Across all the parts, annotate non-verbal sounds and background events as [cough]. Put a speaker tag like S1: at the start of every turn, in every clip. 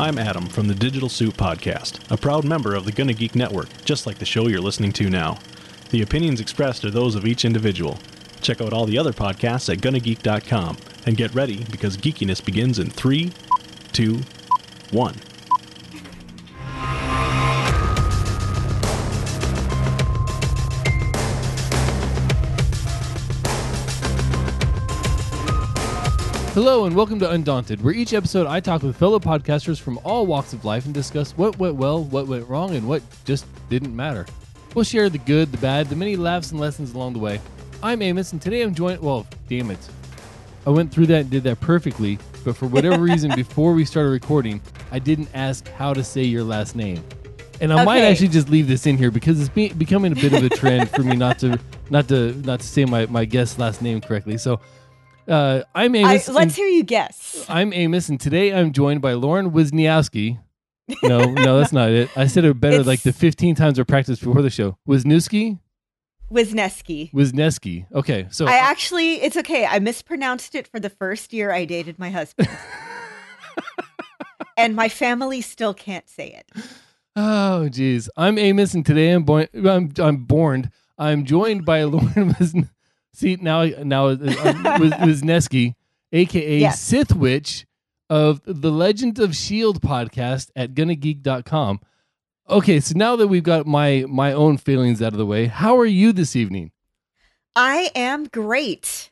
S1: I'm Adam from the Digital Soup Podcast, a proud member of the Gonna Geek Network, just like the show you're listening to now. The opinions expressed are those of each individual. Check out all the other podcasts at GonnaGeek.com and get ready because geekiness begins in three, two, one.
S2: Hello and welcome to Undaunted, where each episode I talk with fellow podcasters from all walks of life and discuss what went well, what went wrong, and what just didn't matter. We'll share the good, the bad, the many laughs and lessons along the way. I'm Amos, and today I'm joined. Well, damn it. I went through that and did that perfectly, but for whatever [laughs] reason, before we started recording, I didn't ask how to say your last name. And I might actually just leave this in here because it's be- becoming a bit of a trend for me not to not to not to say my, my guest's last name correctly. So uh, I'm
S3: I,
S2: Amos.
S3: let's
S2: and-
S3: hear you guess.
S2: I'm Amos, and today I'm joined by Lauren Wisniewski. No, no, that's not it. I said it better
S3: It's-
S2: like the 15 times I practiced before the show. Wisniewski?
S3: Wisniewski.
S2: Wisniewski. Okay, so
S3: I actually, it's okay. I mispronounced it for the first year I dated my husband. [laughs] and my family still can't say it.
S2: oh, geez. I'm Amos, and today I'm born. I'm I'm born. I'm joined by [laughs] Lauren Wisn. See now, now uh, Wiz- Wisniewski, aka
S3: Yes.
S2: Sith Witch of the Legend of Shield podcast at GonnaGeek.com. Okay, so now that we've got my my own feelings out of the way, how are you this evening?
S3: I am great.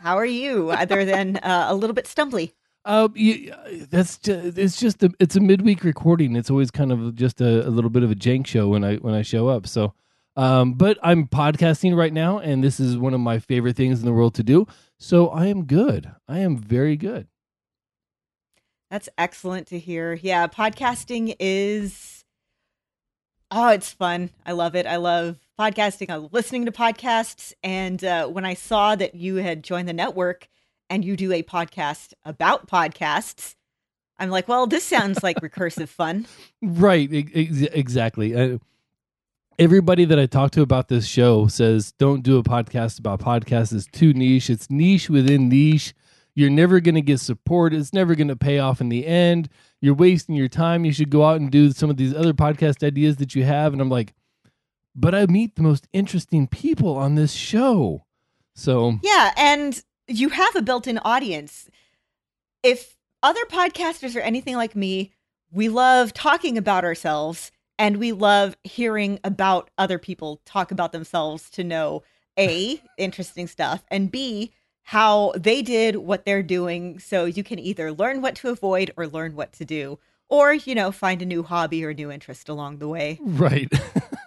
S3: How are you? Other than uh, a little bit stumbly.
S2: Uh, you, that's just, it's just a, it's a midweek recording. It's always kind of just a, a little bit of a jank show when I when I show up. So, um, but I'm podcasting right now, and this is one of my favorite things in the world to do. So I am good. I am very good.
S3: That's excellent to hear. Yeah, podcasting is oh, it's fun. I love it. I love podcasting. I love listening to podcasts. And uh, when I saw that you had joined the network and you do a podcast about podcasts, I'm like, well, this sounds like recursive fun. [laughs]
S2: Right. ex- exactly. Uh, everybody that I talk to about this show says, don't do a podcast about podcasts. It's too niche. It's niche within niche. You're never going to get support. It's never going to pay off in the end. You're wasting your time. You should go out and do some of these other podcast ideas that you have. And I'm like, but I meet the most interesting people on this show. So,
S3: Yeah, and you have a built-in audience. If other podcasters are anything like me, we love talking about ourselves and we love hearing about other people talk about themselves to know A, [laughs] interesting stuff, and B, how they did what they're doing so you can either learn what to avoid or learn what to do or, you know, find a new hobby or new interest along the way.
S2: Right.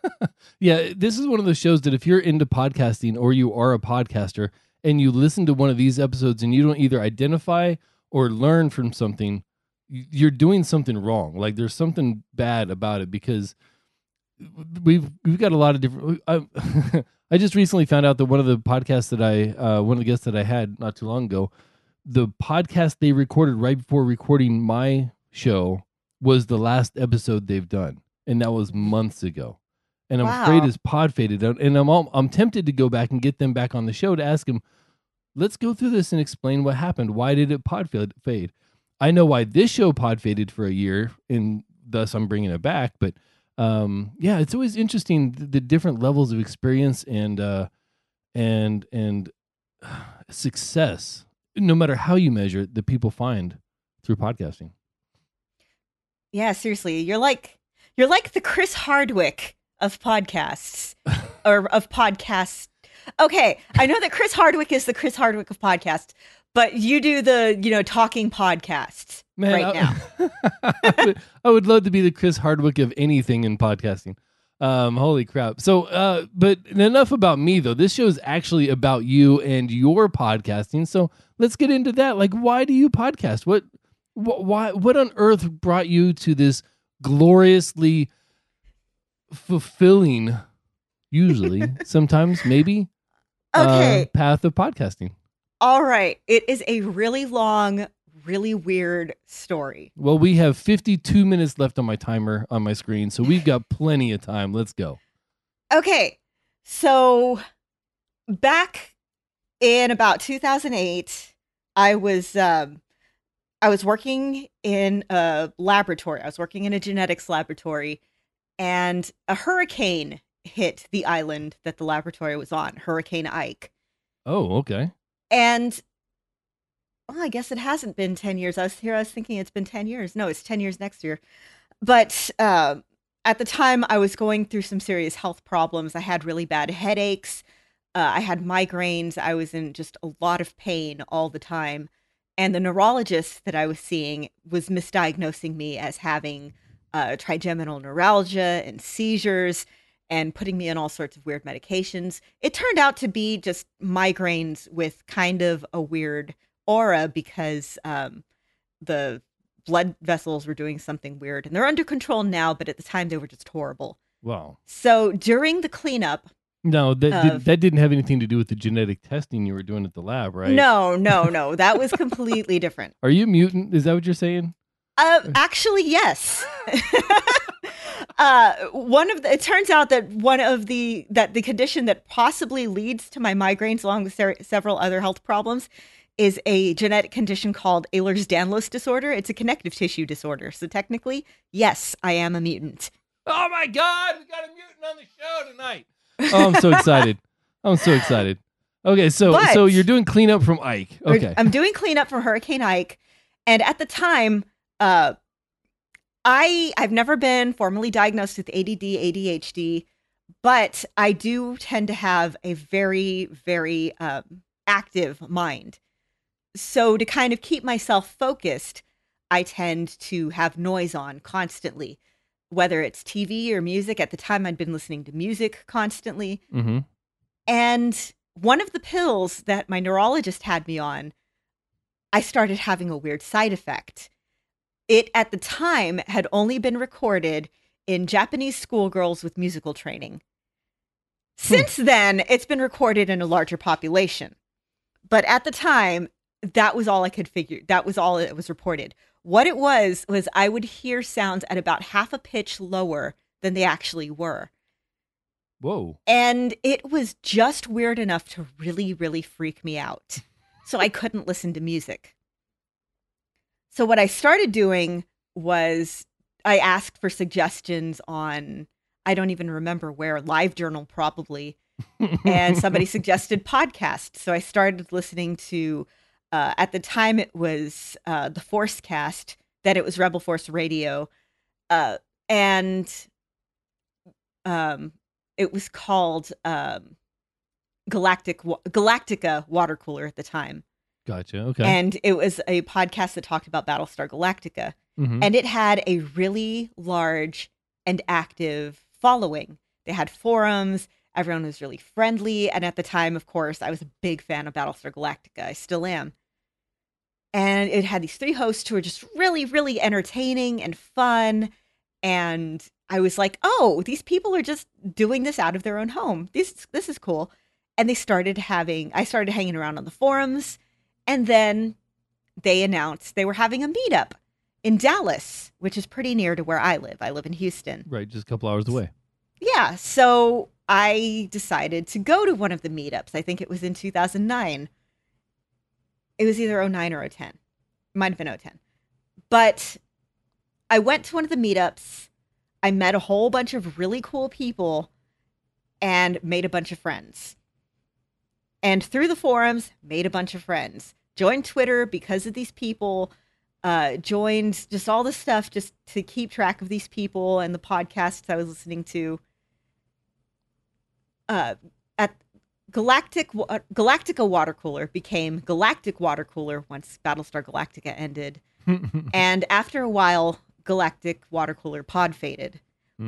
S2: [laughs] yeah, this is one of those shows that if you're into podcasting or you are a podcaster and you listen to one of these episodes and you don't either identify or learn from something, you're doing something wrong. Like there's something bad about it because we've we've got a lot of different. I, [laughs] I just recently found out that one of the podcasts that I uh, one of the guests that I had not too long ago, the podcast they recorded right before recording my show was the last episode they've done, and that was months ago. And I'm afraid it's pod faded, and I'm all, I'm tempted to go back and get them back on the show to ask them, let's go through this and explain what happened. Why did it pod fade? I know why this show pod faded for a year, and thus I'm bringing it back. But um, yeah, it's always interesting the, the different levels of experience and uh, and and [sighs] success, no matter how you measure it, that people find through podcasting.
S3: Yeah, seriously, you're like you're like the Chris Hardwick of podcasts [laughs] or of podcasts. Okay, I know that Chris Hardwick is the Chris Hardwick of podcasts, but you do the you know talking podcasts right
S2: I,
S3: now. [laughs]
S2: I, would, I would love to be the Chris Hardwick of anything in podcasting. Um, holy crap! So, uh, but enough about me though. This show is actually about you and your podcasting. So let's get into that. Like, why do you podcast? What, wh- why, what on earth brought you to this gloriously fulfilling, usually, [laughs] sometimes, maybe, uh,
S3: Okay,
S2: path of podcasting?
S3: All right. It is a really long, really weird story.
S2: Well, we have 52 minutes left on my timer on my screen, so we've got plenty of time. Let's go.
S3: Okay, so back in about 2008, I was um, I was working in a laboratory. I was working in a genetics laboratory, and a hurricane hit the island that the laboratory was on, Hurricane Ike.
S2: Oh, okay.
S3: And well, I guess it hasn't been 10 years. I was here, I was thinking it's been 10 years. No, it's 10 years next year. But uh, at the time, I was going through some serious health problems. I had really bad headaches. Uh, I had migraines. I was in just a lot of pain all the time. And the neurologist that I was seeing was misdiagnosing me as having uh, trigeminal neuralgia and seizures and putting me on all sorts of weird medications. It turned out to be just migraines with kind of a weird aura because um, the blood vessels were doing something weird. And they're under control now, but at the time they were just horrible.
S2: Wow.
S3: So during the cleanup,
S2: No, that
S3: Of-
S2: did, that didn't have anything to do with the genetic testing you were doing at the lab, right?
S3: no, no, no, that was completely different.
S2: Are you mutant? Is that what you're saying?
S3: Uh, actually, yes. [laughs] uh, one of the, it turns out that one of the that the condition that possibly leads to my migraines, along with ser- several other health problems, is a genetic condition called Ehlers-Danlos disorder. It's a connective tissue disorder. So technically, yes, I am a mutant.
S2: Oh my God, we got a mutant on the show tonight. Oh, I'm so excited. [laughs] I'm so excited. Okay, so
S3: But-
S2: so you're doing cleanup from Ike. Okay.
S3: I'm doing cleanup for Hurricane Ike, and at the time, uh, I I've never been formally diagnosed with ADD, ADHD, but I do tend to have a very very um, active mind. So to kind of keep myself focused, I tend to have noise on constantly, whether it's TV or music. At the time, I'd been listening to music constantly.
S2: mm-hmm.
S3: And one of the pills that my neurologist had me on, I started having a weird side effect. It at the time had only been recorded in Japanese schoolgirls with musical training. Hmm. Since then, it's been recorded in a larger population. But at the time, that was all I could figure. That was all that was reported. What it was was I would hear sounds at about half a pitch lower than they actually were.
S2: Whoa.
S3: And it was just weird enough to really, really freak me out. So I couldn't listen to music. So what I started doing was I asked for suggestions on, I don't even remember where, Live Journal probably. And somebody [laughs] suggested podcasts. So I started listening to, uh, at the time it was uh, the Force Cast, then it was Rebel Force Radio. Uh, and um, it was called um, Galactic Galactica Water Cooler at the time,
S2: Gotcha. Okay.
S3: and it was a podcast that talked about Battlestar Galactica,
S2: Mhm.
S3: and it had a really large and active following. They had forums. Everyone was really friendly, and at the time, of course, I was a big fan of Battlestar Galactica. I still am. And it had these three hosts who were just really, really entertaining and fun. And I was like, oh, these people are just doing this out of their own home. This this is cool. And they started having I started hanging around on the forums, and then they announced they were having a meetup in Dallas, which is pretty near to where I live. I live in Houston.
S2: right, just a couple hours away.
S3: Yeah, so I decided to go to one of the meetups. I think it was in 2009. It was either 09 or 010. It might have been 010. But I went to one of the meetups. I met a whole bunch of really cool people and made a bunch of friends. And through the forums, made a bunch of friends. Joined Twitter because of these people. Uh, joined just all the stuff just to keep track of these people and the podcasts I was listening to. Uh, at Galactic Wa- Galactica Water Cooler became Galactic Water Cooler once Battlestar Galactica ended, [laughs] and after a while, Galactic Water Cooler pod faded.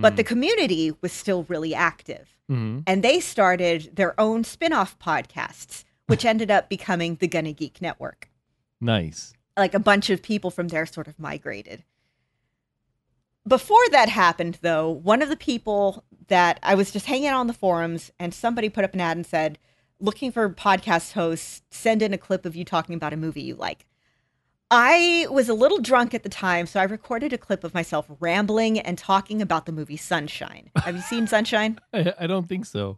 S3: But the community was still really active
S2: Mhm.
S3: and they started their own spin-off podcasts which ended up becoming the Gonna Geek Network.
S2: nice.
S3: Like a bunch of people from there sort of migrated. Before that happened though, one of the people that I was just hanging out on the forums and somebody put up an ad and said, "Looking for podcast hosts, send in a clip of you talking about a movie you like." I was a little drunk at the time, so I recorded a clip of myself rambling and talking about the movie Sunshine. Have you seen Sunshine? [laughs]
S2: I, I don't think so.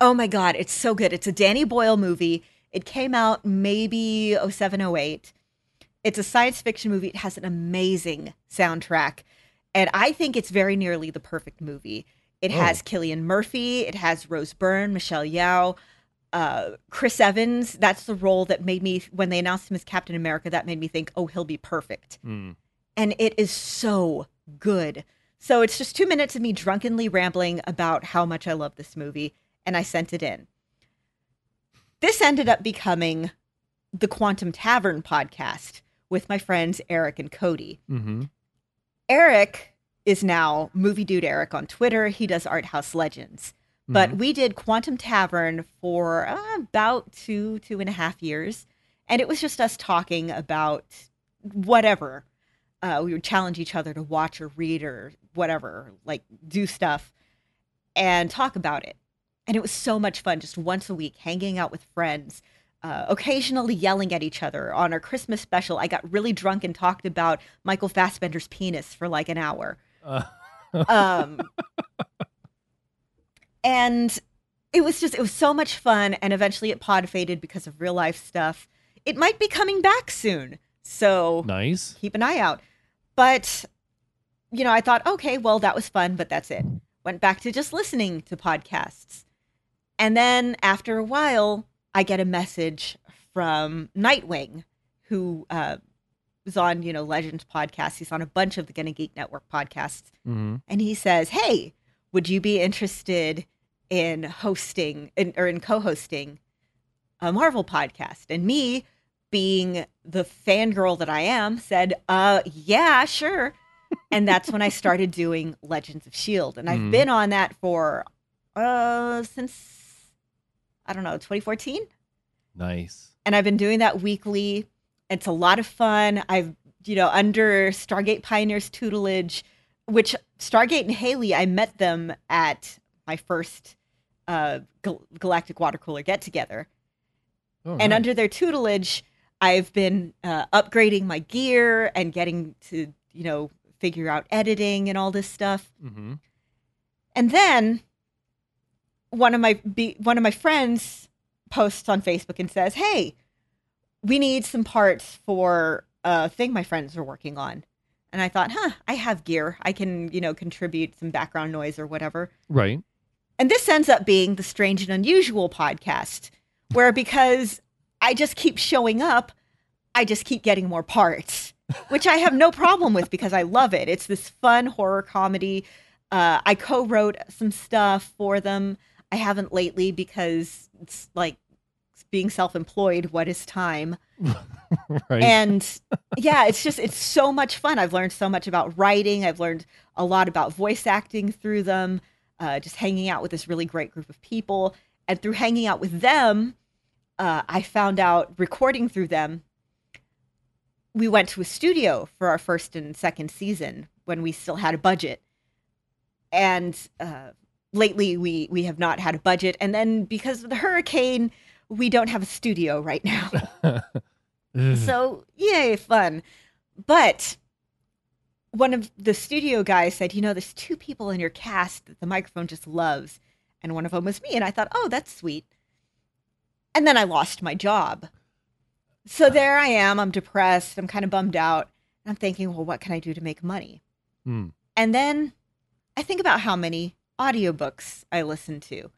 S3: Oh my god, it's so good. It's a Danny Boyle movie. It came out maybe 07, 08. It's a science fiction movie. It has an amazing soundtrack. And I think it's very nearly the perfect movie. It
S2: Oh.
S3: has Cillian Murphy, it has Rose Byrne, Michelle Yeoh, uh, Chris Evans. That's the role that made me, when they announced him as Captain America, that made me think, oh, he'll be perfect.
S2: Mm.
S3: And it is so good. So it's just two minutes of me drunkenly rambling about how much I love this movie. And I sent it in. This ended up becoming the Quantum Tavern podcast with my friends Eric and Cody.
S2: hmm
S3: Eric is now Movie Dude Eric on Twitter. He does Art House Legends. But we did Quantum Tavern for uh, about two, two and a half years. And it was just us talking about whatever. Uh, we would challenge each other to watch or read or whatever, like do stuff and talk about it. And it was so much fun just once a week, hanging out with friends, uh, occasionally yelling at each other. On our Christmas special, I got really drunk and talked about Michael Fassbender's penis for like an hour.
S2: Uh,
S3: Um, [laughs] and it was just, it was so much fun. And eventually it pod faded because of real life stuff. It might be coming back soon. So
S2: nice.
S3: keep an eye out. But, you know, I thought, okay, well, that was fun, but that's it. Went back to just listening to podcasts. And then after a while, I get a message from Nightwing, who uh, was on, you know, Legends podcast. He's on a bunch of the Gonna Geek Network podcasts.
S2: hmm
S3: And he says, hey, would you be interested in hosting in, or in co hosting a Marvel podcast? And me, being the fangirl that I am, said, uh, yeah, sure. and that's when I started [laughs] doing Legends of S.H.I.E.L.D. And I've
S2: Mhm.
S3: been on that for, uh, since, I don't know, 2014
S2: Nice.
S3: and I've been doing that weekly. It's a lot of fun. I've, you know, under Stargate Pioneers tutelage, which Stargate and Haley, I met them at my first uh, Gal- Galactic Water Cooler get together.
S2: Oh,
S3: And
S2: nice.
S3: under their tutelage, I've been uh, upgrading my gear and getting to, you know, figure out editing and all this stuff.
S2: Mhm.
S3: And then one of my be, one of my friends posts on Facebook and says, "Hey, we need some parts for a thing my friends are working on." And I thought, "Huh, I have gear. I can, you know, contribute some background noise or whatever."
S2: Right.
S3: And this ends up being the Strange and Unusual podcast, where because I just keep showing up, I just keep getting more parts, which I have no problem with because I love it. It's this fun horror comedy. Uh, I co wrote some stuff for them. I haven't lately because it's like being self employed. What is time? [laughs]
S2: right.
S3: And yeah, it's just it's so much fun. I've learned so much about writing. I've learned a lot about voice acting through them. Uh, just hanging out with this really great group of people, and through hanging out with them, uh, I found out recording through them. We went to a studio for our first and second season when we still had a budget, and uh, lately we we have not had a budget. And then because of the hurricane, we don't have a studio right now. [laughs] So, yay, fun. But one of the studio guys said, you know, there's two people in your cast that the microphone just loves. And one of them was me. And I thought, oh, that's sweet. And then I lost my job. So there I am. I'm depressed. I'm kind of bummed out. And I'm thinking, well, what can I do to make money?
S2: Hmm.
S3: And then I think about how many audiobooks I listen to.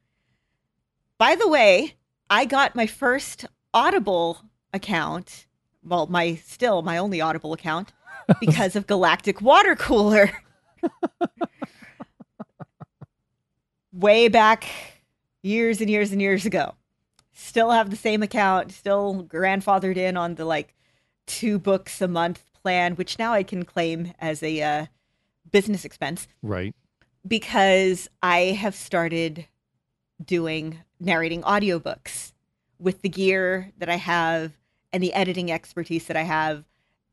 S3: By the way, I got my first Audible account, well, my still my only Audible account because of Galactic Water Cooler. Way back years and years and years ago. Still have the same account, still grandfathered in on the like two books a month plan, which now I can claim as a uh, business expense
S2: Right.
S3: because I have started doing narrating audiobooks with the gear that I have and the editing expertise that I have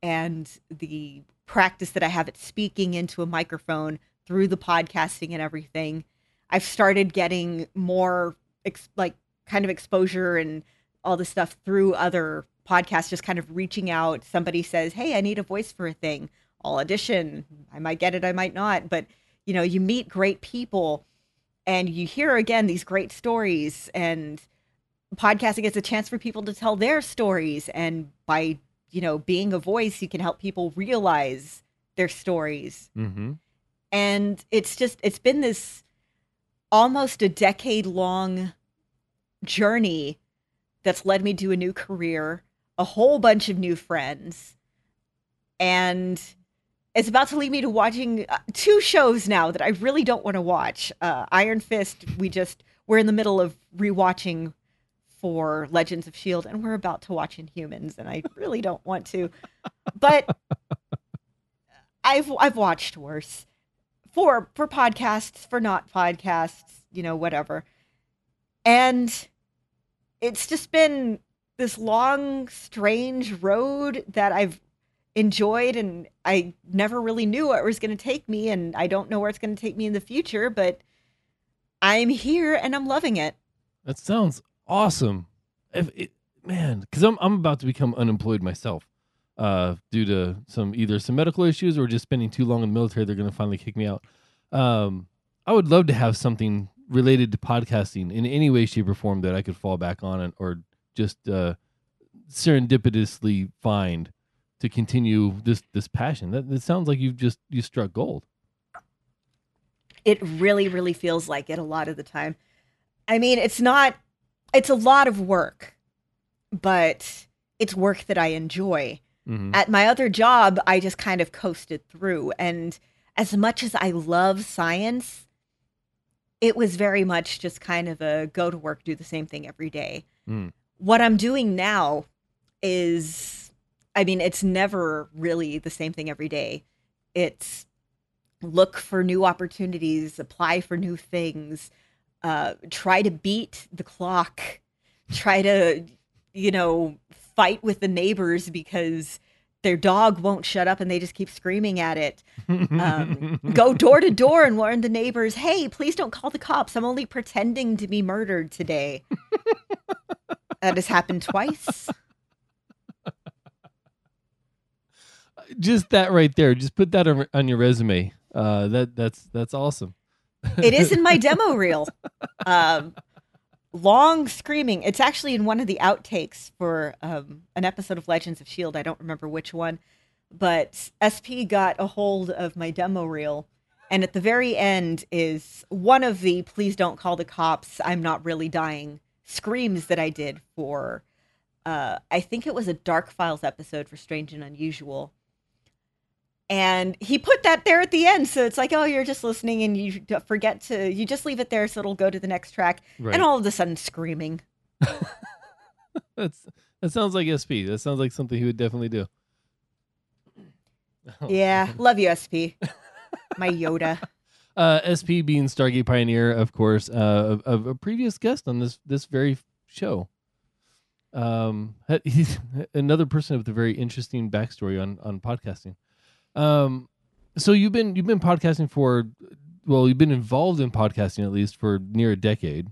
S3: and the practice that I have at speaking into a microphone through the podcasting and everything. I've started getting more ex- like kind of exposure and all this stuff through other podcasts, just kind of reaching out. Somebody says, Hey, I need a voice for a thing. I'll audition. I might get it, I might not. But, you know, you meet great people and you hear again these great stories and podcasting is a chance for people to tell their stories and by you know, being a voice, you can help people realize their stories.
S2: Mm-hmm.
S3: And it's just, it's been this almost a decade long journey that's led me to a new career, a whole bunch of new friends. And it's about to lead me to watching uh, two shows now that I really don't want to watch. Uh, Iron Fist, we just, we're in the middle of rewatching for Legends of Shield, and we're about to watch Inhumans, and I really don't want to. But I've I've watched worse for for podcasts, for not podcasts, you know, whatever. And it's just been this long, strange road that I've enjoyed and I never really knew where it was going to take me and I don't know where it's going to take me in the future, but I'm here and I'm loving it.
S2: That sounds awesome. If it, man, because I'm I'm about to become unemployed myself, uh, due to some either some medical issues or just spending too long in the military. They're going to finally kick me out. Um, I would love to have something related to podcasting in any way, shape, or form that I could fall back on and, or just uh, serendipitously find to continue this this passion. That, that sounds like you've just you struck gold.
S3: It really, really feels like it a lot of the time. I mean, it's not it's a lot of work, but it's work that I enjoy.
S2: Mm-hmm.
S3: At my other job, I just kind of coasted through. And as much as I love science, it was very much just kind of a go to work, do the same thing every day.
S2: Mm.
S3: What I'm doing now is, I mean, it's never really the same thing every day. It's look for new opportunities, apply for new things, uh, try to beat the clock, try to, you know, fight with the neighbors because their dog won't shut up and they just keep screaming at it. Um, [laughs] go door to door and warn the neighbors, hey, please don't call the cops. I'm only pretending to be murdered today. that has happened twice.
S2: just that right there. Just put that on, your resume. Uh, that that's that's awesome. [laughs]
S3: It is in my demo reel. Um, long screaming. It's actually in one of the outtakes for um, an episode of Legends of Shield. I don't remember which one, but SP got a hold of my demo reel, and at the very end is one of the "Please don't call the cops. I'm not really dying" screams that I did for. Uh, I think it was a Dark Files episode for Strange and Unusual. And he put that there at the end, so it's like, oh, you're just listening, and you forget to, you just leave it there, so it'll go to the next track
S2: Right.
S3: and all of a sudden screaming. [laughs]
S2: That's that sounds like SP. That sounds like something he would definitely do. [laughs]
S3: Yeah, love you, SP. [laughs] My Yoda.
S2: Uh, SP being Stargate Pioneer, of course, uh, of, of a previous guest on this this very show. Um, he's another person with a very interesting backstory on on podcasting. Um, so you've been you've been podcasting for, well, you've been involved in podcasting at least for near a decade.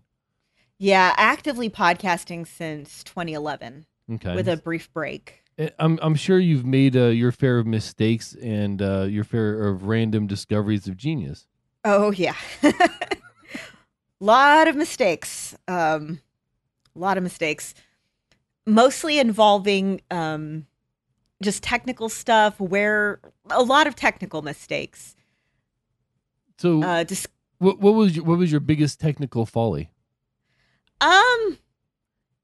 S3: Yeah, actively podcasting since 2011
S2: Okay,
S3: with a brief break.
S2: Uh, I'm I'm sure you've made uh, your fair of mistakes and uh, your fair of random discoveries of genius.
S3: Oh yeah, [laughs] lot of mistakes. Um, a lot of mistakes, mostly involving um, just technical stuff. Where a lot of technical mistakes.
S2: So,
S3: Uh, just
S2: what what was your, what was your biggest technical folly?
S3: Um,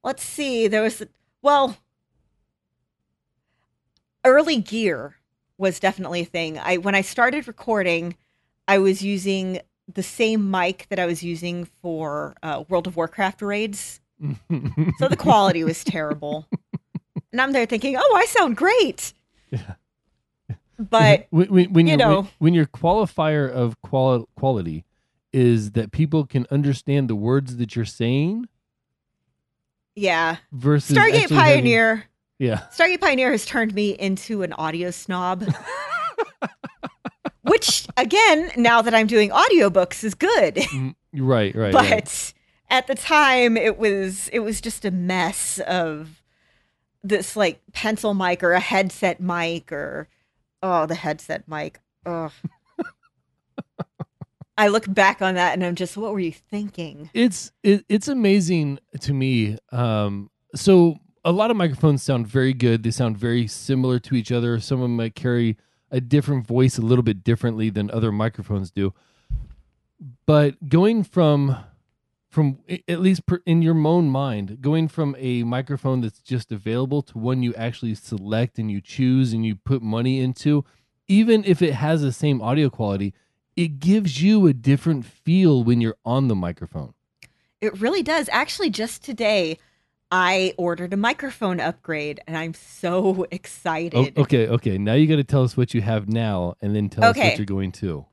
S3: let's see. There was well, early gear was definitely a thing. I when I started recording, I was using the same mic that I was using for uh, World of Warcraft raids, [laughs] so the quality was terrible. And I'm there thinking, "Oh, I sound great,"
S2: Yeah.
S3: but [laughs]
S2: when, when, when
S3: you
S2: your-
S3: know.
S2: when, when your qualifier of quali- quality is that people can understand the words that you're saying
S3: yeah,
S2: versus
S3: Stargate
S2: actually having-
S3: Pioneer.
S2: yeah,
S3: Stargate Pioneer has turned me into an audio snob. [laughs] Which again, now that I'm doing audiobooks is good.
S2: Mm, right, right.
S3: but
S2: right.
S3: at the time it was it was just a mess of this like pencil mic or a headset mic or oh the headset mic. Oh. [laughs] I look back on that and I'm just what were you thinking?
S2: it's it, it's amazing to me. Um, so a lot of microphones sound very good. They sound very similar to each other. Some of them might carry a different voice a little bit differently than other microphones do. But going from from at least in your own mind, going from a microphone that's just available to one you actually select and you choose and you put money into, even if it has the same audio quality, it gives you a different feel when you're on the microphone.
S3: It really does. Actually, just today, I ordered a microphone upgrade and I'm so [laughs] excited.
S2: Oh, okay, okay. Now you got to tell us what you have now and then tell okay. us what you're going to.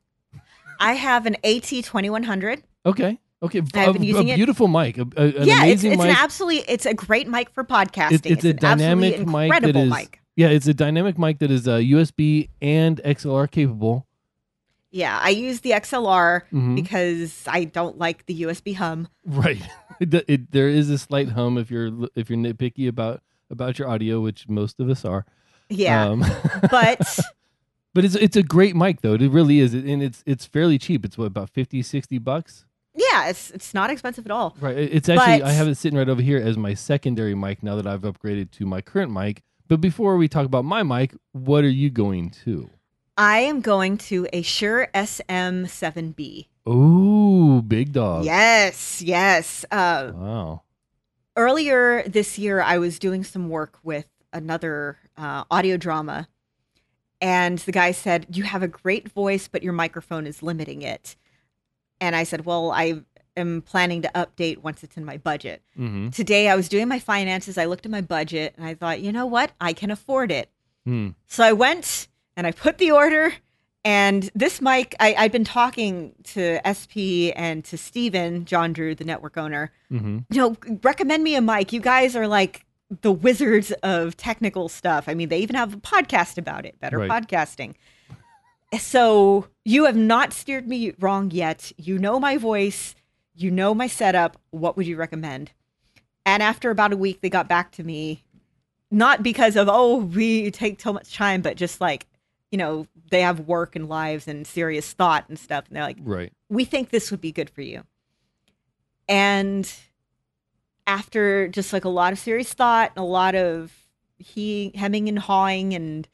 S3: I have an AT2100.
S2: Okay. Okay, I've been using a beautiful it. mic. A, a,
S3: yeah,
S2: it's,
S3: it's
S2: mic.
S3: an absolutely it's a great mic for podcasting.
S2: It's, it's,
S3: it's
S2: a dynamic mic that is
S3: mic.
S2: yeah, it's a dynamic mic that is uh, USB and XLR capable.
S3: Yeah, I use the XLR mm-hmm. because I don't like the USB hum.
S2: Right. [laughs] it, it, there is a slight hum if you're if you're nitpicky about about your audio, which most of us are.
S3: Yeah. Um, [laughs] but
S2: but it's it's a great mic though. It really is, and it's it's fairly cheap. It's what about 50, 60 bucks.
S3: Yeah, it's it's not expensive at all.
S2: Right. It's actually but, I have it sitting right over here as my secondary mic now that I've upgraded to my current mic. But before we talk about my mic, what are you going to?
S3: I am going to a Shure SM7B.
S2: Ooh, big dog.
S3: Yes, yes. Uh,
S2: wow.
S3: Earlier this year, I was doing some work with another uh, audio drama, and the guy said, You have a great voice, but your microphone is limiting it. And I said, Well, I am planning to update once it's in my budget. Mm-hmm. Today, I was doing my finances. I looked at my budget and I thought, You know what? I can afford it. Mm. So I went and I put the order. And this mic, I, I'd been talking to SP and to Steven, John Drew, the network owner. Mm-hmm. You know, recommend me a mic. You guys are like the wizards of technical stuff. I mean, they even have a podcast about it, better right. podcasting. So you have not steered me wrong yet. You know my voice, you know my setup. What would you recommend? And after about a week, they got back to me, not because of, oh, we take so much time, but just like, you know, they have work and lives and serious thought and stuff. And they're like,
S2: right.
S3: We think this would be good for you. And after just like a lot of serious thought and a lot of he hemming and hawing and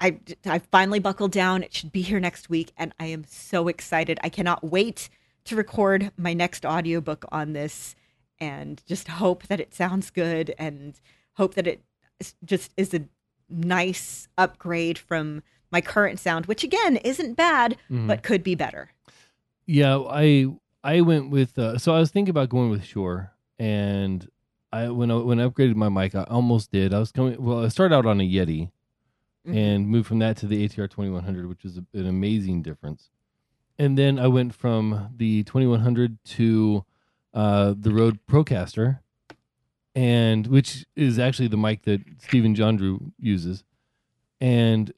S3: I I finally buckled down. It should be here next week and I am so excited. I cannot wait to record my next audiobook on this and just hope that it sounds good and hope that it just is a nice upgrade from my current sound, which again isn't bad, mm-hmm. but could be better.
S2: Yeah, I I went with uh, so I was thinking about going with Shure, and I when I when I upgraded my mic, I almost did. I was coming well. I started out on a Yeti, mm-hmm. and moved from that to the ATR twenty one hundred, which was a, an amazing difference. And then I went from the twenty one hundred to uh, the Rode Procaster, and which is actually the mic that Stephen John Drew uses. And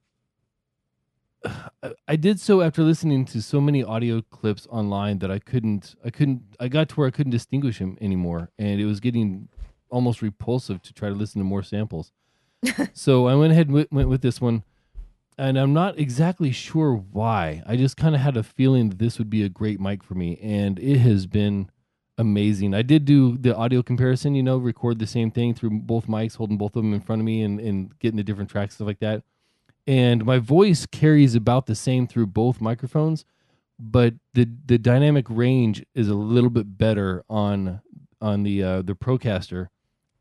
S2: [sighs] I did so after listening to so many audio clips online that I couldn't, I couldn't, I got to where I couldn't distinguish him anymore, and it was getting almost repulsive to try to listen to more samples. So I went ahead and went with this one, and I'm not exactly sure why. I just kind of had a feeling that this would be a great mic for me, and it has been amazing. I did do the audio comparison, you know, record the same thing through both mics, holding both of them in front of me and, and getting the different tracks, stuff like that. And my voice carries about the same through both microphones, but the the dynamic range is a little bit better on on the uh, the Procaster,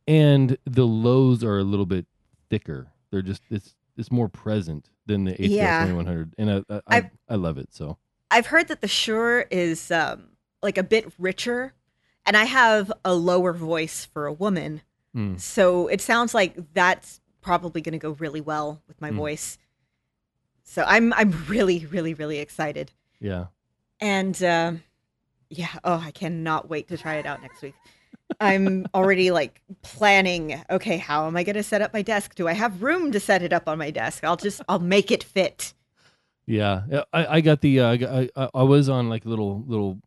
S2: and the lows are a little bit thicker. They're just it's it's more present than the ATR yeah. 2100, and I I, I, I love it. So
S3: I've heard that the Shure is um, like a bit richer and I have a lower voice for a woman. Mm. So it sounds like that's probably going to go really well with my mm. voice. So I'm I'm really really really excited.
S2: Yeah.
S3: And uh, yeah, oh, I cannot wait to try it out next week. I'm already like planning. Okay, how am I going to set up my desk? Do I have room to set it up on my desk? I'll just I'll make it fit.
S2: Yeah, I, I got the uh, I, I was on like a little little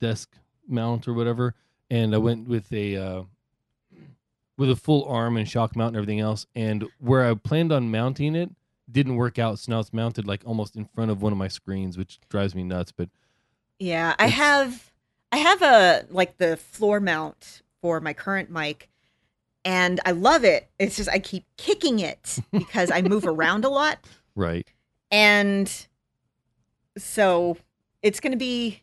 S2: desk mount or whatever, and I went with a uh, with a full arm and shock mount and everything else. And where I planned on mounting it didn't work out, so now it's mounted like almost in front of one of my screens, which drives me nuts. But
S3: yeah, I have I have a like the floor mount for my current mic, and I love it. It's just I keep kicking it [laughs] because I move around a lot.
S2: Right.
S3: And so it's going to be,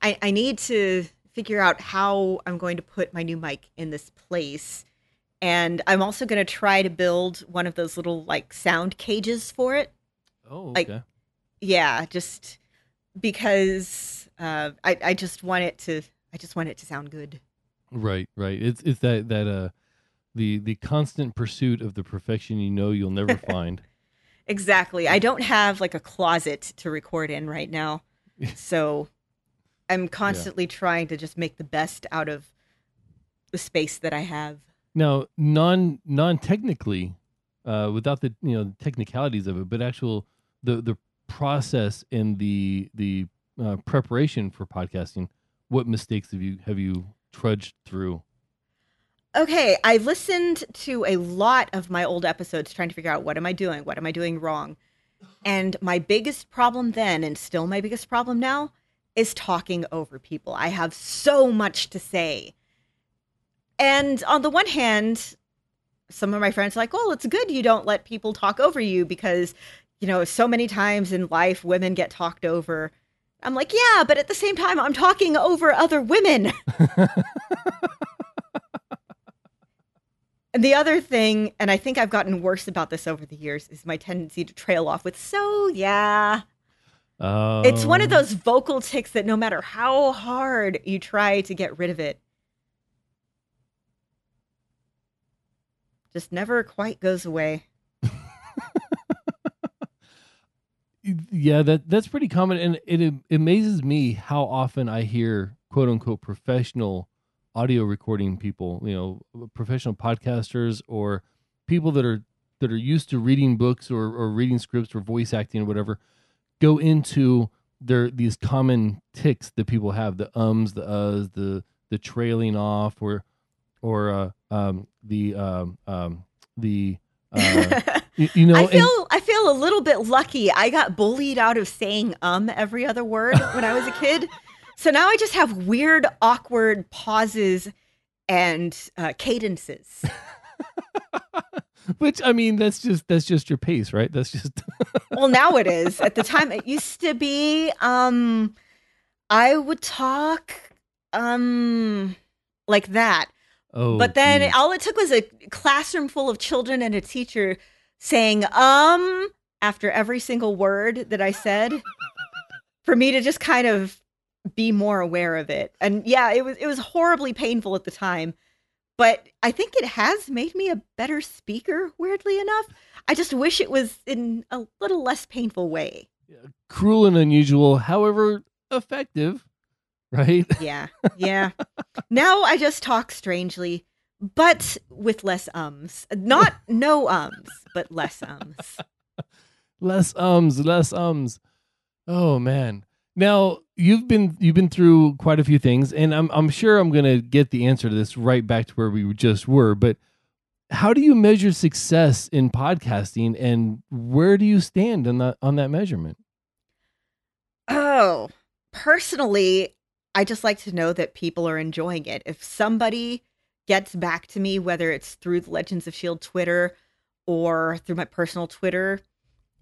S3: I, I need to figure out how I'm going to put my new mic in this place. And I'm also going to try to build one of those little like sound cages for it.
S2: Oh,
S3: Like-
S2: okay.
S3: Yeah, just because uh, I, I just want it to, I just want it to sound good.
S2: Right, right. It's it's that that uh the the constant pursuit of the perfection you know you'll never [laughs] find.
S3: Exactly. I don't have like a closet to record in right now. [laughs] So I'm constantly trying to just make the best out of the space that I have.
S2: Now, non non technically, uh, without the you know technicalities of it, but actual the the process and the the uh, preparation for podcasting. What mistakes have you have you trudged through?
S3: Okay, I listened to a lot of my old episodes trying to figure out what am I doing? What am I doing wrong? And my biggest problem then, and still my biggest problem now, is talking over people. I have so much to say. And on the one hand, some of my friends are like, well, it's good you don't let people talk over you because, you know, so many times in life women get talked over. I'm like, yeah, but at the same time, I'm talking over other women. And [laughs] the other thing, and I think I've gotten worse about this over the years, is my tendency to trail off with, so yeah. It's one of
S2: Um,
S3: those vocal ticks that no matter how hard you try to get rid of it, just never quite goes away.
S2: Yeah, that that's pretty common, and it, it amazes me how often I hear "quote unquote" professional audio recording people, you know, professional podcasters or people that are that are used to reading books or, or reading scripts or voice acting or whatever, go into their these common ticks that people have the ums, the uhs, the the trailing off, or or uh, um, the um, um, the uh, [laughs] you, you know
S3: I
S2: and-
S3: feel I feel a little bit lucky. I got bullied out of saying um every other word when I was a kid. [laughs] So now I just have weird, awkward pauses and uh, cadences. [laughs]
S2: Which I mean, that's just that's just your pace, right? That's just [laughs]
S3: well now it is at the time it used to be um i would talk um like that
S2: oh.
S3: but then
S2: geez.
S3: all it took was a classroom full of children and a teacher saying um after every single word that i said for me to just kind of be more aware of it and yeah it was it was horribly painful at the time but i think it has made me a better speaker weirdly enough i just wish it was in a little less painful way
S2: cruel and unusual, however effective, right?
S3: Yeah, yeah. now I just talk strangely, but with less ums. Not no ums, but less ums. [laughs]
S2: less ums, less ums. Oh man. Now you've been you've been through quite a few things, and I'm I'm sure I'm gonna get the answer to this right back to where we just were. But how do you measure success in podcasting, and where do you stand on that on that measurement?
S3: Oh, personally, I just like to know that people are enjoying it. If somebody gets back to me, whether it's through the Legends of S.H.I.E.L.D. Twitter or through my personal Twitter,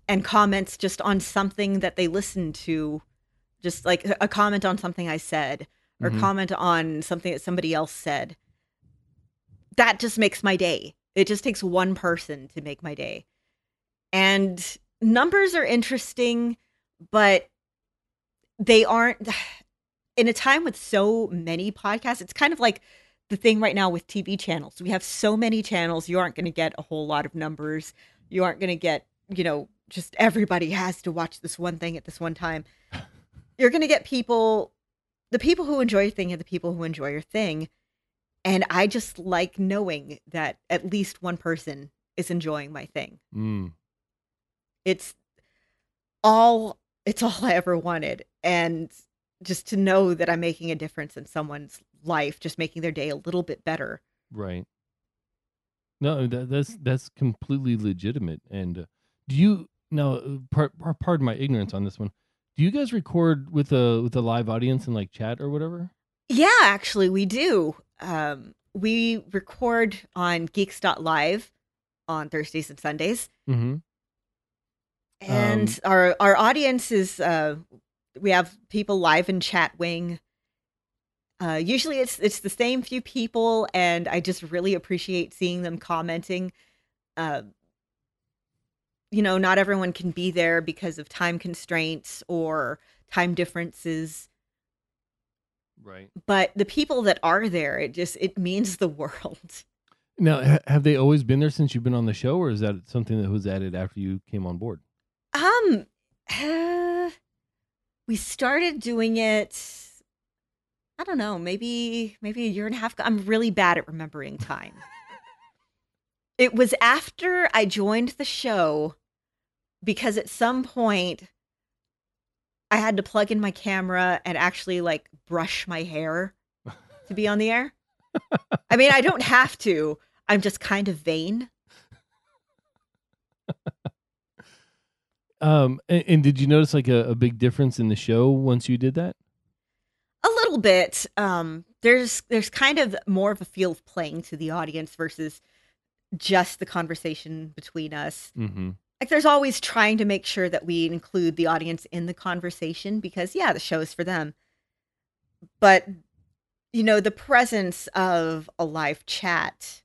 S3: and comments just on something that they listened to, just like a comment on something I said or
S2: Mhm.
S3: comment on something that somebody else said, that just makes my day. It just takes one person to make my day. And numbers are interesting, but they aren't [sighs] in a time with so many podcasts it's kind of like the thing right now with tv channels. We have so many channels you aren't going to get a whole lot of numbers. You aren't going to get you know just everybody has to watch this one thing at this one time. [laughs] You're going to get people the people who enjoy your thing are the people who enjoy your thing. And i just like knowing that at least one person is enjoying my thing.
S2: Mm.
S3: it's all it's all I ever wanted. And just to know that I'm making a difference in someone's life, just making their day a little bit better.
S2: Right. No, that, that's that's completely legitimate. And uh, do you now? uh, part, pardon my ignorance on this one. Do you guys record with a with a live audience and like chat or whatever?
S3: Yeah, actually we do. Um we record on geeks.live on Thursdays and Sundays.
S2: Mm-hmm.
S3: And
S2: Um,
S3: our our audience is uh we have people live in chat wing. Uh usually it's it's the same few people and I just really appreciate seeing them commenting. Uh you know, not everyone can be there because of time constraints or time differences,
S2: Right.
S3: but the people that are there, it just it means the world. [laughs]
S2: Now, ha- have they always been there since you've been on the show, or is that something that was added after you came on board?
S3: Um, uh, we started doing it. I don't know, maybe maybe a year and a half. ago. I'm really bad at remembering time. it was after I joined the show because at some point I had to plug in my camera and actually like brush my hair to be on the air. I mean, I don't have to. I'm just kind of vain.
S2: Um, and, and did you notice like a, a big difference in the show once you did that?
S3: a little bit um there's there's kind of more of a feel of playing to the audience versus just the conversation between us
S2: Mm-hmm.
S3: like there's always trying to make sure that we include the audience in the conversation because yeah the show is for them but you know the presence of a live chat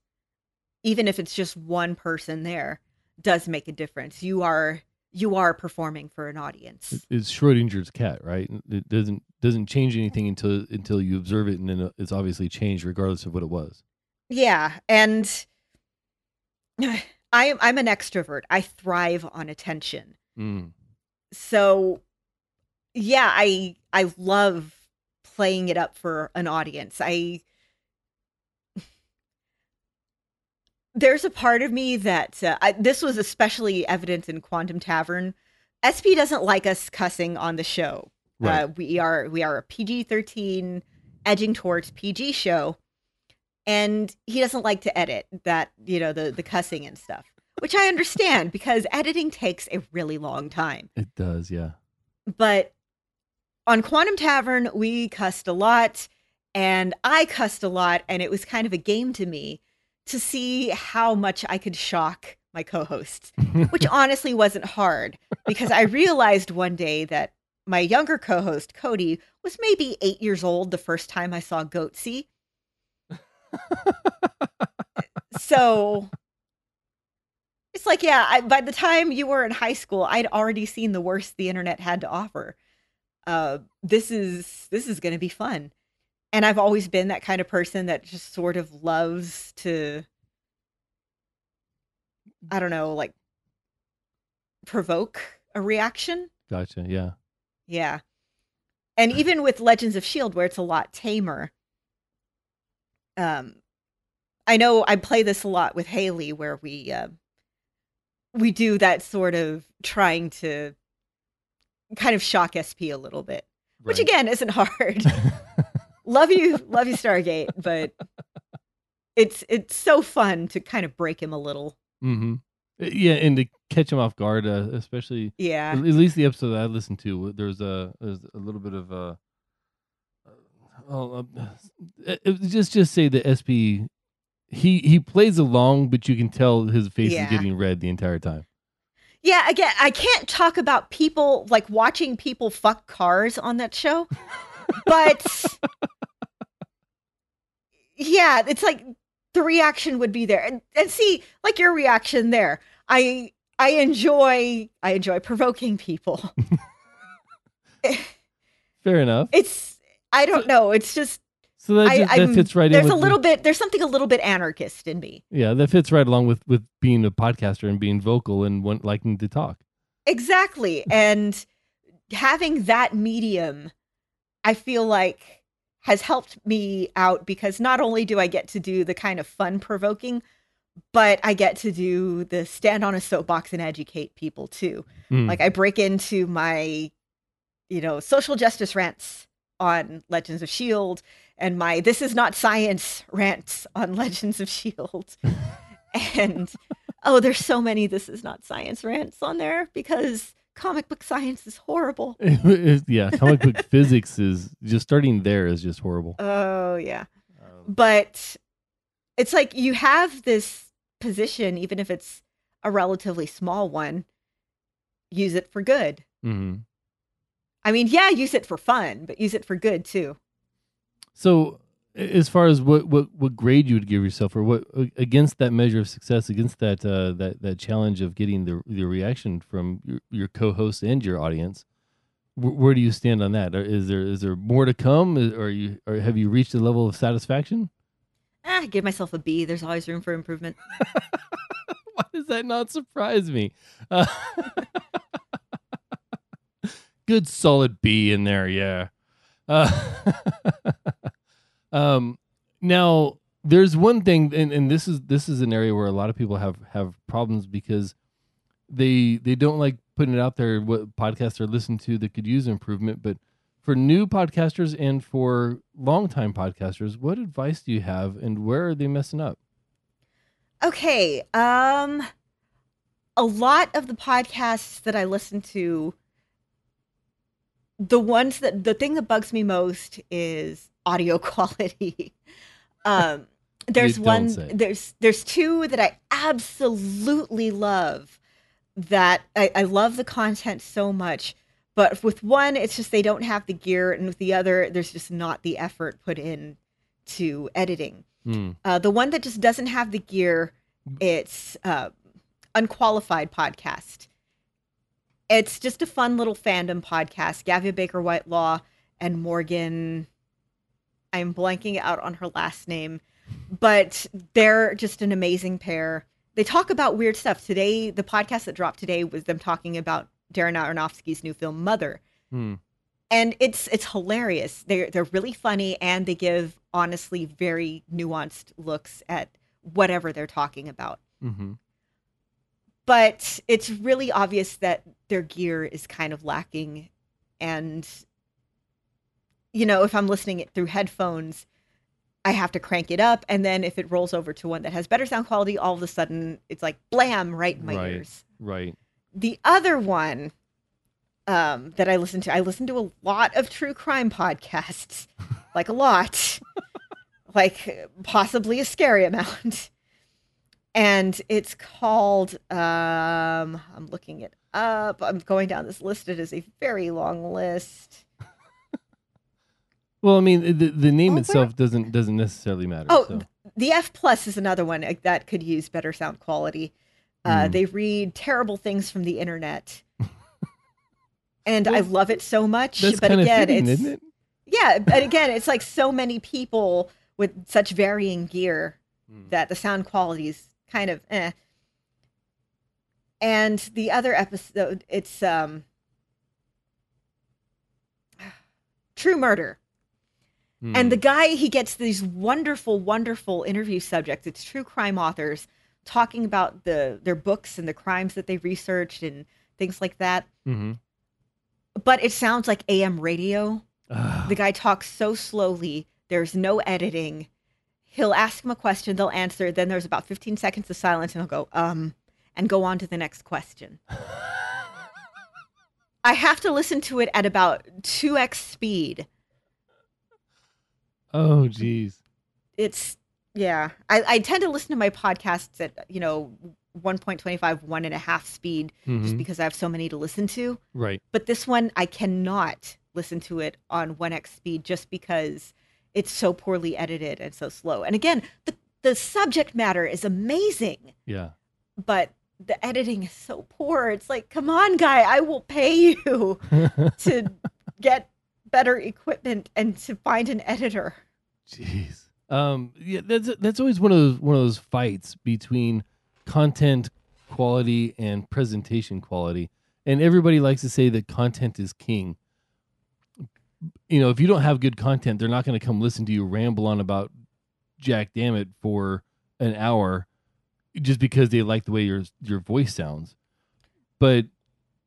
S3: even if it's just one person there does make a difference you are you are performing for an audience
S2: It's Schrodinger's cat, right? It doesn't doesn't change anything until until you observe it, and then it's obviously changed regardless of what it was.
S3: Yeah, and [sighs] I am I'm an extrovert. I thrive on attention.
S2: Mm.
S3: So yeah, I I love playing it up for an audience. I there's a part of me that uh, I, this was especially evident in Quantum Tavern. SP doesn't like us cussing on the show.
S2: Right.
S3: Uh, we are we are a PG thirteen, edging towards PG show, and he doesn't like to edit that you know the the cussing and stuff, which I understand because editing takes a really long time.
S2: It does, yeah.
S3: But on Quantum Tavern, we cussed a lot, and I cussed a lot, and it was kind of a game to me to see how much I could shock my co-hosts [laughs] which honestly wasn't hard because I realized one day that my younger co-host Cody was maybe eight years old the first time I saw Goatse. so it's like, yeah, I, by the time you were in high school, I'd already seen the worst the internet had to offer. Uh, this is this is going to be fun, and I've always been that kind of person that just sort of loves to I don't know, like provoke a reaction.
S2: gotcha, yeah.
S3: Yeah. And even with Legends of Shield where it's a lot tamer. Um I know I play this a lot with Haley where we uh, we do that sort of trying to kind of shock SP a little bit. Which again isn't hard. [laughs] love you, love you Stargate, but it's it's so fun to kind of break him a little.
S2: Mm-hmm. Yeah, and to catch him off guard, uh, especially
S3: Yeah.
S2: at least the episode that I listened to, there's a there's a little bit of a. Oh, uh, it- just just say the SP, he he plays along, but you can tell his face
S3: Yeah.
S2: is getting red the entire time.
S3: Yeah, again, I can't talk about people like watching people fuck cars on that show, but [laughs] yeah, it's like the reaction would be there, and, and see, like your reaction there. I I enjoy I enjoy provoking people. [laughs]
S2: Fair enough.
S3: It's I don't know. It's just
S2: So that,
S3: I,
S2: that
S3: I'm-
S2: fits right in.
S3: There's a little bit. There's something a little bit anarchist in me.
S2: yeah, that fits right along with with being a podcaster and being vocal and liking to talk.
S3: Exactly. And having that medium, I feel like has helped me out because not only do I get to do the kind of fun provoking, but I get to do the stand on a soapbox and educate people too.
S2: Mm.
S3: Like I break into my, you know, social justice rants on Legends of Shield and my this is not science rants on [laughs] Legends of Shield. [laughs] and oh, there's so many this is not science rants on there because comic book science is horrible. [laughs]
S2: yeah, comic book [laughs] physics is just starting there is just horrible.
S3: Oh yeah.
S2: Um,
S3: But it's like you have this position, even if it's a relatively small one, use it for good.
S2: hmm
S3: I mean, yeah, use it for fun, but use it for good too.
S2: So, as far as what, what, what grade you would give yourself, or what against that measure of success, against that uh, that that challenge of getting the the reaction from your, your co-host and your audience, wh- where do you stand on that? Is there more to come, Is- or you or have you reached a level of satisfaction?
S3: Ah, give myself a B. There's always room for improvement. [laughs]
S2: Why does that not surprise me? Uh, [laughs] good solid B in there, yeah. Uh, [laughs] um, now there's one thing, and, and this is this is an area where a lot of people have have problems because they they don't like putting it out there what podcasts are listened to that could use improvement. But for new podcasters and for longtime podcasters, what advice do you have, and where are they messing up?
S3: Okay. Um a lot of the podcasts that I listen to the ones that the thing that bugs me most is audio [laughs] quality. um there's one
S2: say.
S3: there's there's two that I absolutely love that I, I love the content so much. But with one, it's just they don't have the gear, and with the other, there's just not the effort put in to editing.
S2: Hmm.
S3: Uh, the one that just doesn't have the gear, it's uh, Unqualified Podcast. It's just a fun little fandom podcast. Gavia Baker Whitelaw and Morgan, I'm blanking out on her last name, but they're just an amazing pair. They talk about weird stuff. Today, the podcast that dropped today was them talking about Darren Aronofsky's new film Mother
S2: Hmm.
S3: and it's it's hilarious. They're they're really funny and they give honestly very nuanced looks at whatever they're talking about.
S2: Mm-hmm.
S3: But it's really obvious that their gear is kind of lacking and you know, if I'm listening it through headphones, I have to crank it up and then if it rolls over to one that has better sound quality, all of a sudden it's like blam right in my
S2: Right.
S3: ears.
S2: Right.
S3: the other one um, that I listen to, I listen to a lot of true crime podcasts, [laughs] like a lot, [laughs] like possibly a scary amount. And it's called, um, I'm looking it up. I'm going down this list. It is a very long list.
S2: Well, I mean, the the name
S3: Oh, where-
S2: itself doesn't doesn't necessarily matter.
S3: Oh,
S2: so.
S3: The F plus is another one that could use better sound quality. Uh,
S2: Mm.
S3: They read terrible things from the internet. [laughs] And I love it so much. but again,
S2: fitting,
S3: it's
S2: it?
S3: Yeah, but again, it's like so many people with such varying gear
S2: Hmm.
S3: that the sound quality is kind of eh. And the other episode, it's um, [sighs] True Murder. And the
S2: Hmm.
S3: guy, he gets these wonderful, wonderful interview subjects. It's true crime authors talking about the their books and the crimes that they researched and things like that.
S2: Mhm.
S3: But it sounds like AM radio.
S2: Ah,
S3: The guy talks so slowly. There's no editing. He'll ask him a question, they'll answer. Then there's about 15 seconds of silence, and he'll go, um, and go on to the next question. [laughs] I have to listen to it at about 2x speed.
S2: Oh, geez.
S3: It's, yeah. I, I tend to listen to my podcasts at, you know, 1.25, one and a half speed, just
S2: Mhm.
S3: because I have so many to listen to.
S2: Right.
S3: but this one I cannot listen to it on 1x speed just because it's so poorly edited and so slow. And again, the the subject matter is amazing,
S2: Yeah.
S3: but the editing is so poor. It's like, come on, guy, I will pay you [laughs] to get better equipment and to find an editor.
S2: Jeez. Um. Yeah. That's that's always one of those one of those fights between content quality and presentation quality, and everybody likes to say that content is king. You know, if you don't have good content, they're not going to come listen to you ramble on about Jack Dammit for an hour just because they like the way your your voice sounds. But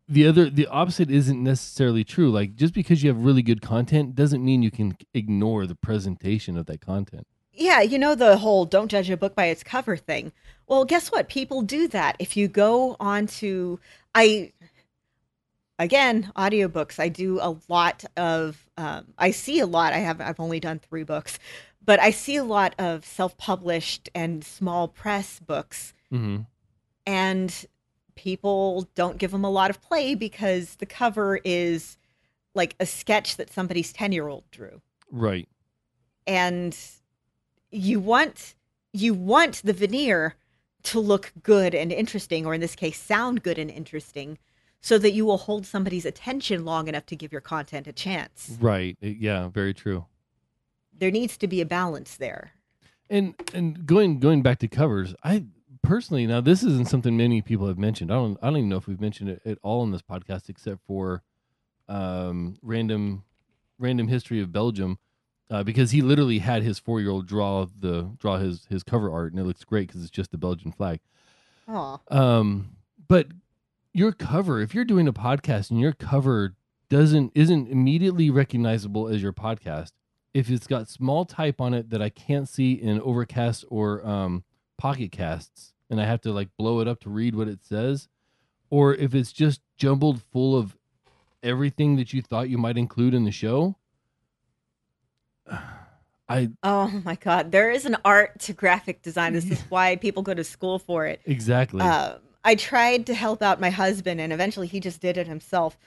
S2: the other the opposite isn't necessarily true. Like just because you have really good content doesn't mean you can ignore the presentation of that content.
S3: Yeah, you know the whole don't judge a book by its cover thing. Well, guess what? People do that. If you go on to I again, audiobooks. I do a lot of um I see a lot. I have I've only done 3 books. but I see a lot of self-published and small press books
S2: hmm
S3: and people don't give them a lot of play because the cover is like a sketch that somebody's 10-year-old drew.
S2: Right.
S3: And you want you want the veneer to look good and interesting or in this case sound good and interesting so that you will hold somebody's attention long enough to give your content a chance.
S2: Right. Uh, yeah. Very true.
S3: There needs to be a balance there.
S2: And and going going back to covers, I personally now this isn't something many people have mentioned. I don't I don't even know if we've mentioned it at all in this podcast except for um random random history of Belgium. Uh, because he literally had his four year old draw the draw his his cover art and it looks great because it's just the Belgian flag.
S3: Aw.
S2: Um, but your cover, if you're doing a podcast and your cover doesn't isn't immediately recognizable as your podcast, if it's got small type on it that I can't see in Overcast or um, Pocket Casts, and I have to like blow it up to read what it says, or if it's just jumbled full of everything that you thought you might include in the show, [sighs] I
S3: Oh my god, there is an art to graphic design. This is [laughs] why people go to school for it.
S2: exactly
S3: Um, I tried to help out my husband, and eventually he just did it himself.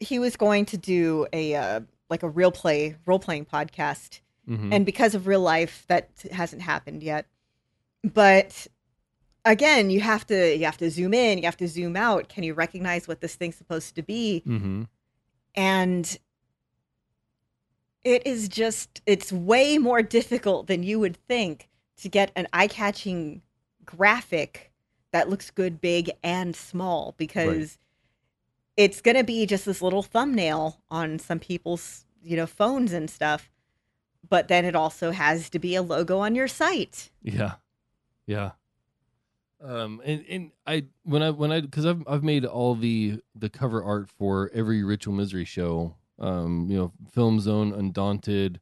S3: He was going to do a uh, like a real play role playing podcast,
S2: Mhm.
S3: and because of real life, that hasn't happened yet. But again, you have to you have to zoom in, you have to zoom out. Can you recognize what this thing's supposed to be?
S2: Mhm.
S3: and it is just it's way more difficult than you would think to get an eye-catching graphic that looks good big and small because it's going to be just this little thumbnail on some people's you know phones and stuff but then it also has to be a logo on your site
S2: Yeah, yeah. Um, and and I when I when I because I've I've made all the the cover art for every Ritual Misery show. Um, you know, Film Zone, Undaunted,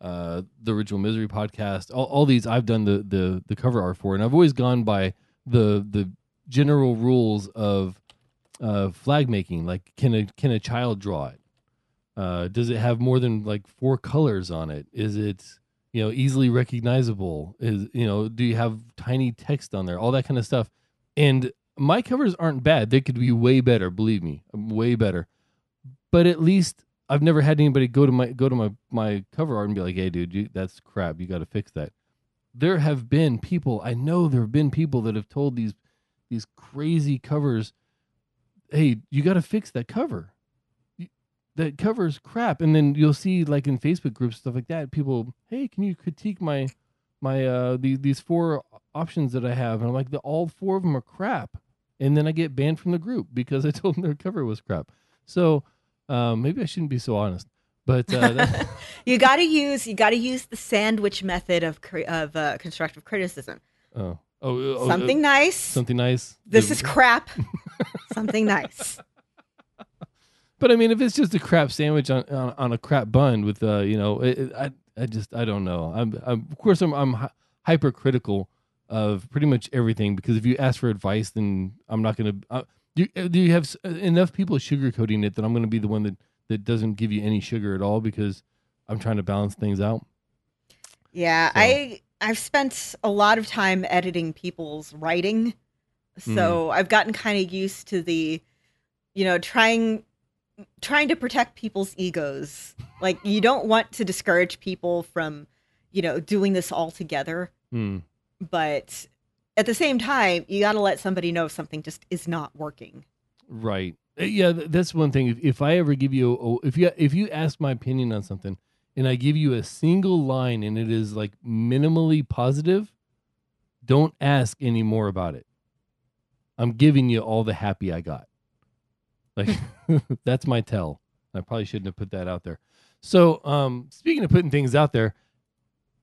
S2: uh, the Ritual Misery podcast. All, all these I've done the the the cover art for, and I've always gone by the the general rules of uh, flag making. Like, can a can a child draw it? Uh, does it have more than like four colors on it? Is it you know easily recognizable is you know do you have tiny text on there all that kind of stuff. And my covers aren't bad they could be way better believe me way better. But at least i've never had anybody go to my go to my my cover art and be like hey dude you, that's crap you got to fix that. There have been people i know there have been people that have told these these crazy covers hey you got to fix that cover that cover's crap. And then you'll see like in facebook groups stuff like that people hey can you critique my my uh these these four options that i have? And i'm like the, all four of them are crap. And then i get banned from the group because [laughs] i told them their cover was crap. So um maybe i shouldn't be so honest but uh that, [laughs]
S3: you got to use you got to use the sandwich method of of uh, constructive criticism.
S2: Oh. Oh, oh
S3: something
S2: uh,
S3: nice.
S2: Something nice.
S3: This is crap. [laughs] Something nice
S2: But I mean, if it's just a crap sandwich on on, on a crap bun with uh, you know, it, it- I I just I don't know. I'm, I'm of course I'm I'm hypercritical of pretty much everything because if you ask for advice, then I'm not gonna. Uh, do you, do you have enough people sugarcoating it that I'm gonna be the one that that doesn't give you any sugar at all because I'm trying to balance things out.
S3: Yeah,
S2: So-
S3: I I've spent a lot of time editing people's writing. So I've gotten kind of used to the you know, trying trying to protect people's egos. Like you don't want to discourage people from, you know, doing this all together,
S2: Hmm.
S3: but at the same time, you got to let somebody know if something just is not working.
S2: Right. Uh, Yeah, that's one thing. If, if I ever give you, a, if you if you ask my opinion on something, and I give you a single line and it is like minimally positive, don't ask any more about it. I'm giving you all the happy I got. Like [laughs] that's my tell. I probably shouldn't have put that out there. So, um, speaking of putting things out there,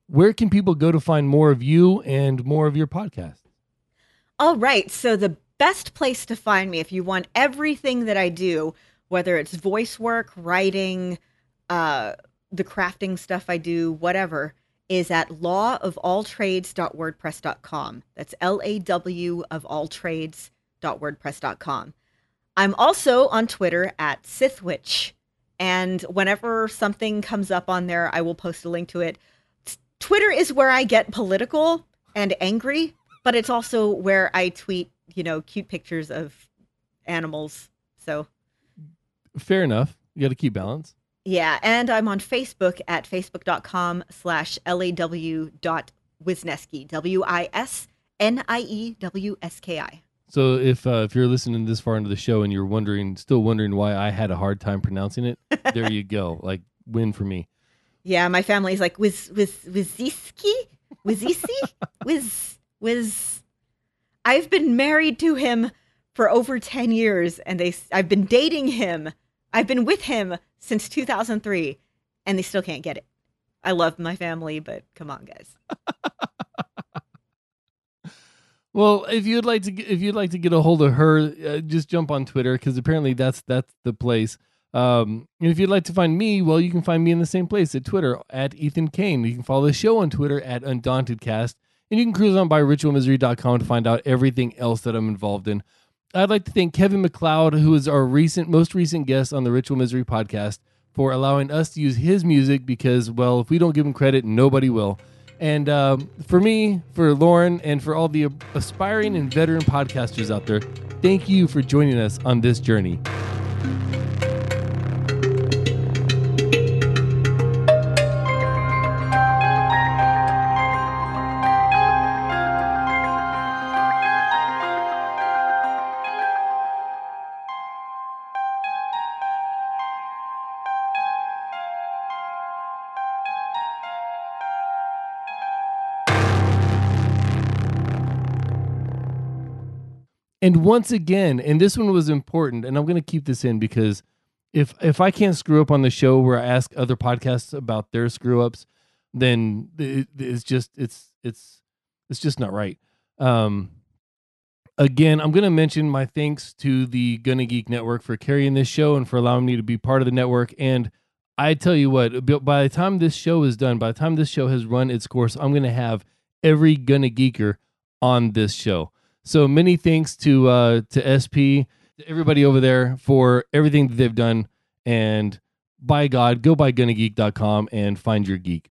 S2: where can people go to find more of you and more of your podcast?
S3: All right. So the best place to find me if you want everything that I do, whether it's voice work, writing, uh, the crafting stuff I do, whatever, is at lawofalltrades.wordpress.com. That's L A W of all trades.wordpress.com. I'm also on Twitter at Sithwitch. And whenever something comes up on there, I will post a link to it. Twitter is where I get political and angry, but it's also where I tweet, you know, cute pictures of animals. So
S2: Fair enough. You got to keep balance.
S3: yeah, and I'm on Facebook at facebook.com slash law dot Wisniewski, W I S N I E W S K I.
S2: So if uh, if you're listening this far into the show and you're wondering, still wondering why I had a hard time pronouncing it, there you go. [laughs] Like win for me.
S3: Yeah, my family's like Wiz Wiz Wiziski? Wizisi? Wiz Wiz I've been married to him for over 10 years and they I've been dating him. I've been with him since 2003 and they still can't get it. I love my family, but come on guys. [laughs]
S2: Well, if you'd like to, if you'd like to get a hold of her, uh, just jump on Twitter because apparently that's that's the place. Um, and if you'd like to find me, well, you can find me in the same place at Twitter at Ethan Kane. You can follow the show on Twitter at UndauntedCast, and you can cruise on by ritualmisery.com to find out everything else that I'm involved in. I'd like to thank Kevin MacLeod, who is our recent, most recent guest on the Ritual Misery podcast, for allowing us to use his music because, well, if we don't give him credit, nobody will. And um, for me, for Lauren, and for all the aspiring and veteran podcasters out there, thank you for joining us on this journey. And once again, and this one was important, and I'm going to keep this in because if if I can't screw up on the show where I ask other podcasts about their screw ups, then it, it's just it's it's it's just not right. Um, again, I'm going to mention my thanks to the Gonna Geek Network for carrying this show and for allowing me to be part of the network. And I tell you what, by the time this show is done, by the time this show has run its course, I'm going to have every Gonna Geeker on this show. So many thanks to uh, to SP, to everybody over there for everything that they've done. And by God, go by gonnageek.com and find your geek.